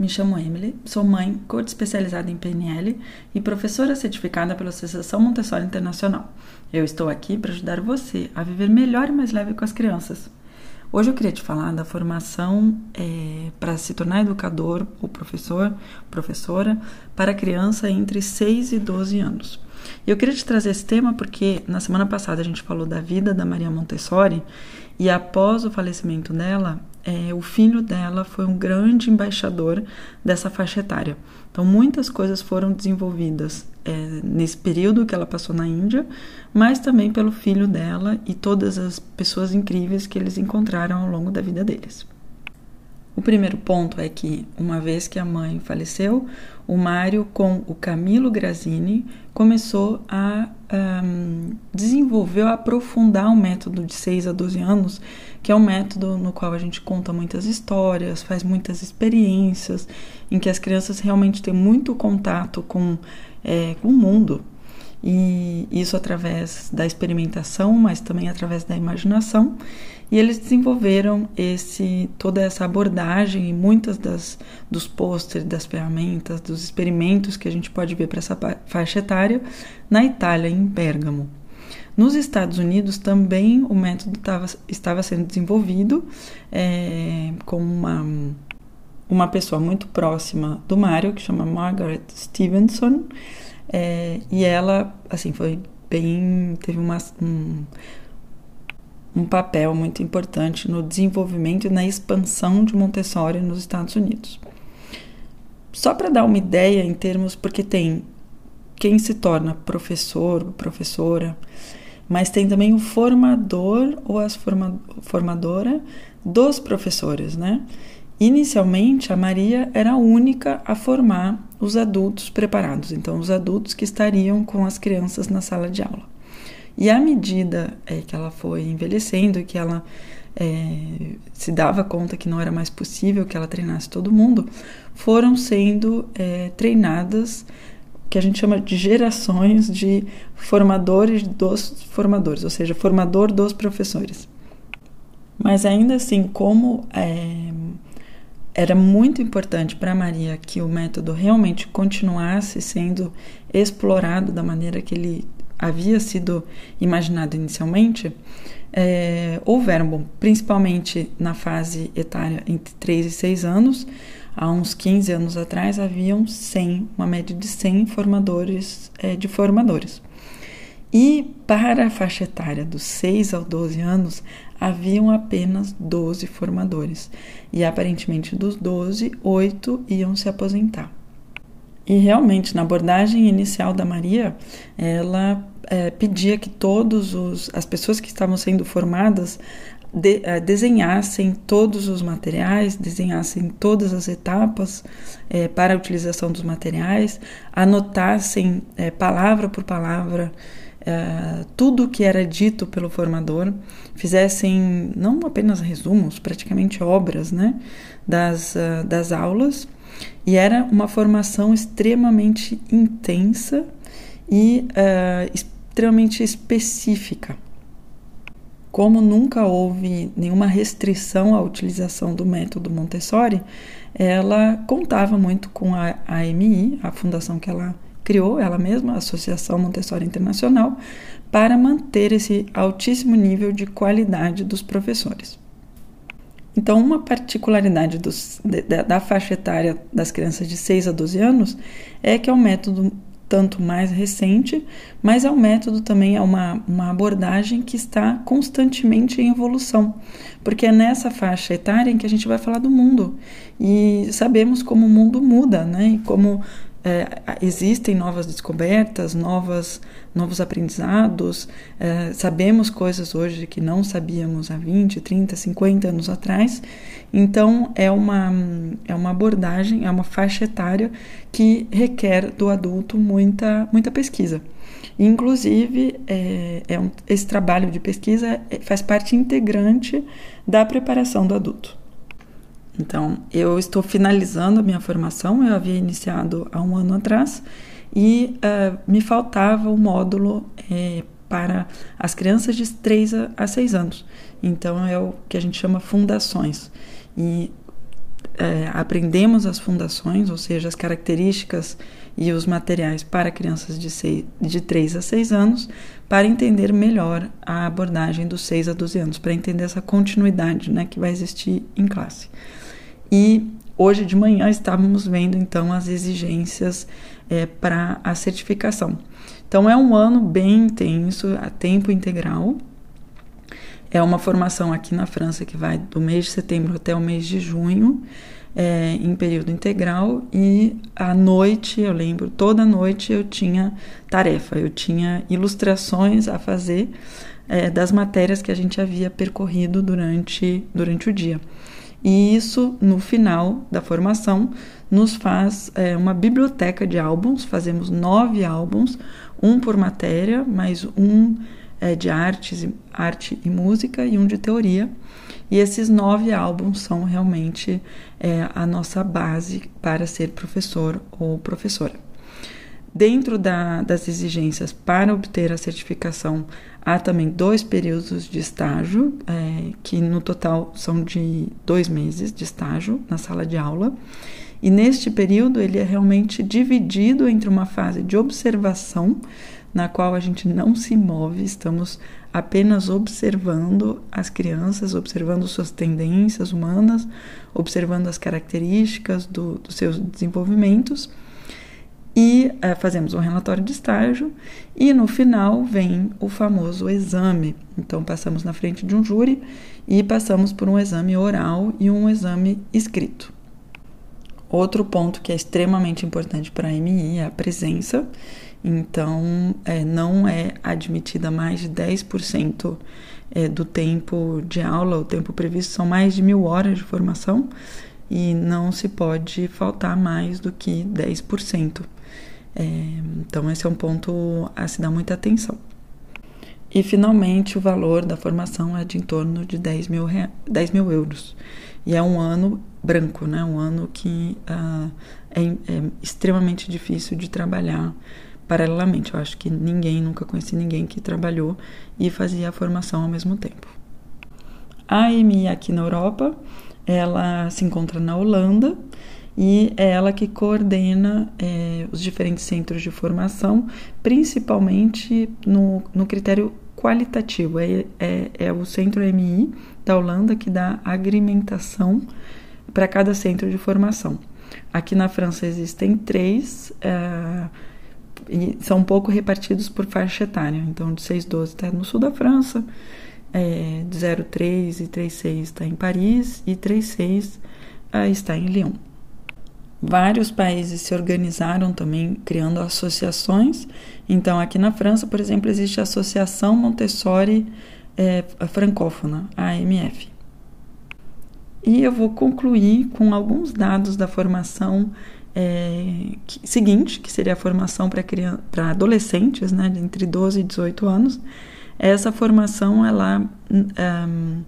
Me chamo Emily, sou mãe, coach especializada em PNL e professora certificada pela Associação Montessori Internacional. Eu estou aqui para ajudar você a viver melhor e mais leve com as crianças. Hoje eu queria te falar da formação é, para se tornar educador ou professor, professora para criança entre 6 e 12 anos. Eu queria te trazer esse tema porque na semana passada a gente falou da vida da Maria Montessori e após o falecimento dela, é, o filho dela foi um grande embaixador dessa faixa etária. Então, muitas coisas foram desenvolvidas é, nesse período que ela passou na Índia, mas também pelo filho dela e todas as pessoas incríveis que eles encontraram ao longo da vida deles. O primeiro ponto é que, uma vez que a mãe faleceu, o Mário, com o Camilo Grazini, começou a um, desenvolver, a aprofundar o método de 6 a 12 anos, que é um método no qual a gente conta muitas histórias, faz muitas experiências, em que as crianças realmente têm muito contato com, é, com o mundo. E isso através da experimentação, mas também através da imaginação. E eles desenvolveram esse toda essa abordagem e muitas das dos posters, das ferramentas, dos experimentos que a gente pode ver para essa faixa etária na Itália, em Bergamo. Nos Estados Unidos também o método tava, estava sendo desenvolvido é, com uma, uma pessoa muito próxima do Mário, que chama Margaret Stevenson, é, e ela, assim, foi bem. teve uma, um, um papel muito importante no desenvolvimento e na expansão de Montessori nos Estados Unidos. Só para dar uma ideia em termos, porque tem quem se torna professor, professora, mas tem também o formador ou a forma, formadora dos professores, né? Inicialmente, a Maria era a única a formar os adultos preparados, então os adultos que estariam com as crianças na sala de aula. E à medida é, que ela foi envelhecendo e que ela é, se dava conta que não era mais possível que ela treinasse todo mundo, foram sendo é, treinadas que a gente chama de gerações de formadores dos formadores, ou seja, formador dos professores. Mas ainda assim, como é, era muito importante para Maria que o método realmente continuasse sendo explorado da maneira que ele havia sido imaginado inicialmente, é, houveram, bom, principalmente na fase etária entre 3 e 6 anos, há uns 15 anos atrás haviam 100, uma média de 100 formadores é, de formadores. E para a faixa etária dos 6 aos 12 anos, haviam apenas 12 formadores. E aparentemente dos 12, 8 iam se aposentar. E realmente, na abordagem inicial da Maria, ela é, pedia que todas as pessoas que estavam sendo formadas de, é, desenhassem todos os materiais, desenhassem todas as etapas é, para a utilização dos materiais, anotassem é, palavra por palavra é, tudo o que era dito pelo formador, fizessem não apenas resumos, praticamente obras né, das, uh, das aulas e era uma formação extremamente intensa e uh, extremamente específica. Como nunca houve nenhuma restrição à utilização do método Montessori, ela contava muito com a AMI, a fundação que ela criou, ela mesma, a Associação Montessori Internacional, para manter esse altíssimo nível de qualidade dos professores. Então, uma particularidade dos, da, da faixa etária das crianças de 6 a 12 anos é que é um método tanto mais recente, mas é um método também, é uma, uma abordagem que está constantemente em evolução, porque é nessa faixa etária em que a gente vai falar do mundo e sabemos como o mundo muda, né? E como é, existem novas descobertas, novas, novos aprendizados, é, sabemos coisas hoje que não sabíamos há 20, 30, 50 anos atrás. Então, é uma, é uma abordagem, é uma faixa etária que requer do adulto muita, muita pesquisa. Inclusive, é, é um, esse trabalho de pesquisa é, faz parte integrante da preparação do adulto. Então, eu estou finalizando a minha formação, eu havia iniciado há um ano atrás e uh, me faltava o um módulo é, para as crianças de 3 a, a 6 anos. Então, é o que a gente chama fundações. E é, aprendemos as fundações, ou seja, as características e os materiais para crianças de, seis, de 3 a 6 anos, para entender melhor a abordagem dos 6 a 12 anos, para entender essa continuidade né, que vai existir em classe. E hoje de manhã estávamos vendo então as exigências é, para a certificação. Então é um ano bem intenso, a tempo integral. É uma formação aqui na França que vai do mês de setembro até o mês de junho, é, em período integral, e à noite, eu lembro, toda noite eu tinha tarefa, eu tinha ilustrações a fazer é, das matérias que a gente havia percorrido durante, durante o dia. E isso, no final da formação, nos faz é, uma biblioteca de álbuns. Fazemos nove álbuns, um por matéria, mais um é, de artes, arte e música e um de teoria. E esses nove álbuns são realmente é, a nossa base para ser professor ou professora. Dentro da, das exigências para obter a certificação, há também dois períodos de estágio, é, que no total são de dois meses de estágio na sala de aula. E neste período ele é realmente dividido entre uma fase de observação, na qual a gente não se move, estamos apenas observando as crianças, observando suas tendências humanas, observando as características do, dos seus desenvolvimentos e é, fazemos um relatório de estágio e no final vem o famoso exame. Então passamos na frente de um júri e passamos por um exame oral e um exame escrito. Outro ponto que é extremamente importante para a MI é a presença. Então, é, não é admitida mais de 10% é, do tempo de aula, o tempo previsto são mais de mil horas de formação e não se pode faltar mais do que 10%. É, então, esse é um ponto a se dar muita atenção. E, finalmente, o valor da formação é de em torno de 10 mil, 10 mil euros. E é um ano branco, né? um ano que uh, é, é extremamente difícil de trabalhar paralelamente. Eu acho que ninguém, nunca conheci ninguém que trabalhou e fazia a formação ao mesmo tempo. A AMI aqui na Europa, ela se encontra na Holanda e é ela que coordena é, os diferentes centros de formação, principalmente no, no critério qualitativo. É, é, é, o centro MI da Holanda que dá agrimentação para cada centro de formação. Aqui na França existem três, é, e são um pouco repartidos por faixa etária. Então, de 6,12 está no sul da França, é, de 0,3 e 3,6 está em Paris e 3,6 é, está em Lyon. Vários países se organizaram também criando associações. Então, aqui na França, por exemplo, existe a Associação Montessori é, Francófona, AMF. E eu vou concluir com alguns dados da formação é, que, seguinte, que seria a formação para adolescentes, né, entre 12 e 18 anos. Essa formação ela um,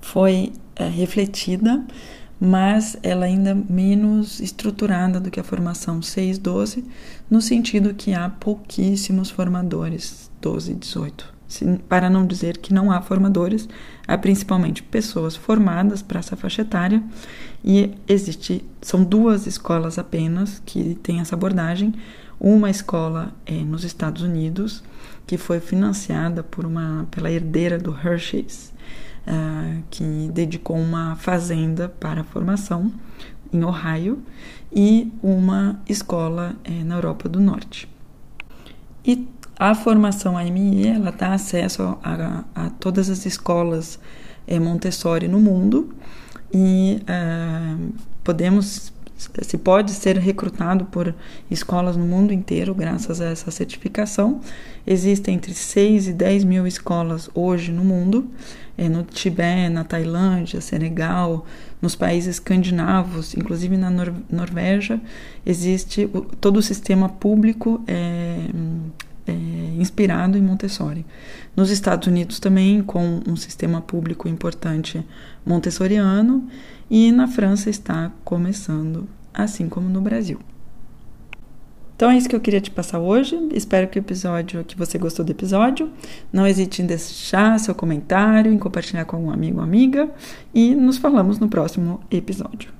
foi é, refletida mas ela ainda menos estruturada do que a formação 6-12, no sentido que há pouquíssimos formadores 12 e 18. Para não dizer que não há formadores, há principalmente pessoas formadas para essa faixa etária e existe, são duas escolas apenas que têm essa abordagem. Uma escola é nos Estados Unidos, que foi financiada por uma, pela herdeira do Hershey's, uh, que dedicou uma fazenda para a formação em Ohio e uma escola uh, na Europa do Norte. E a formação AMI ela dá acesso a, a, a todas as escolas uh, Montessori no mundo e podemos se pode ser recrutado por escolas no mundo inteiro graças a essa certificação. Existem entre 6 e 10 mil escolas hoje no mundo, é, no Tibete, na Tailândia, Senegal, nos países escandinavos, inclusive na Nor existe todo o sistema público é, é, inspirado em Montessori. Nos Estados Unidos também, com um sistema público importante montessoriano, e na França está começando, assim como no Brasil. Então é isso que eu queria te passar hoje. Espero que o episódio, que você gostou do episódio. Não hesite em deixar seu comentário, em compartilhar com algum amigo ou amiga. E nos falamos no próximo episódio.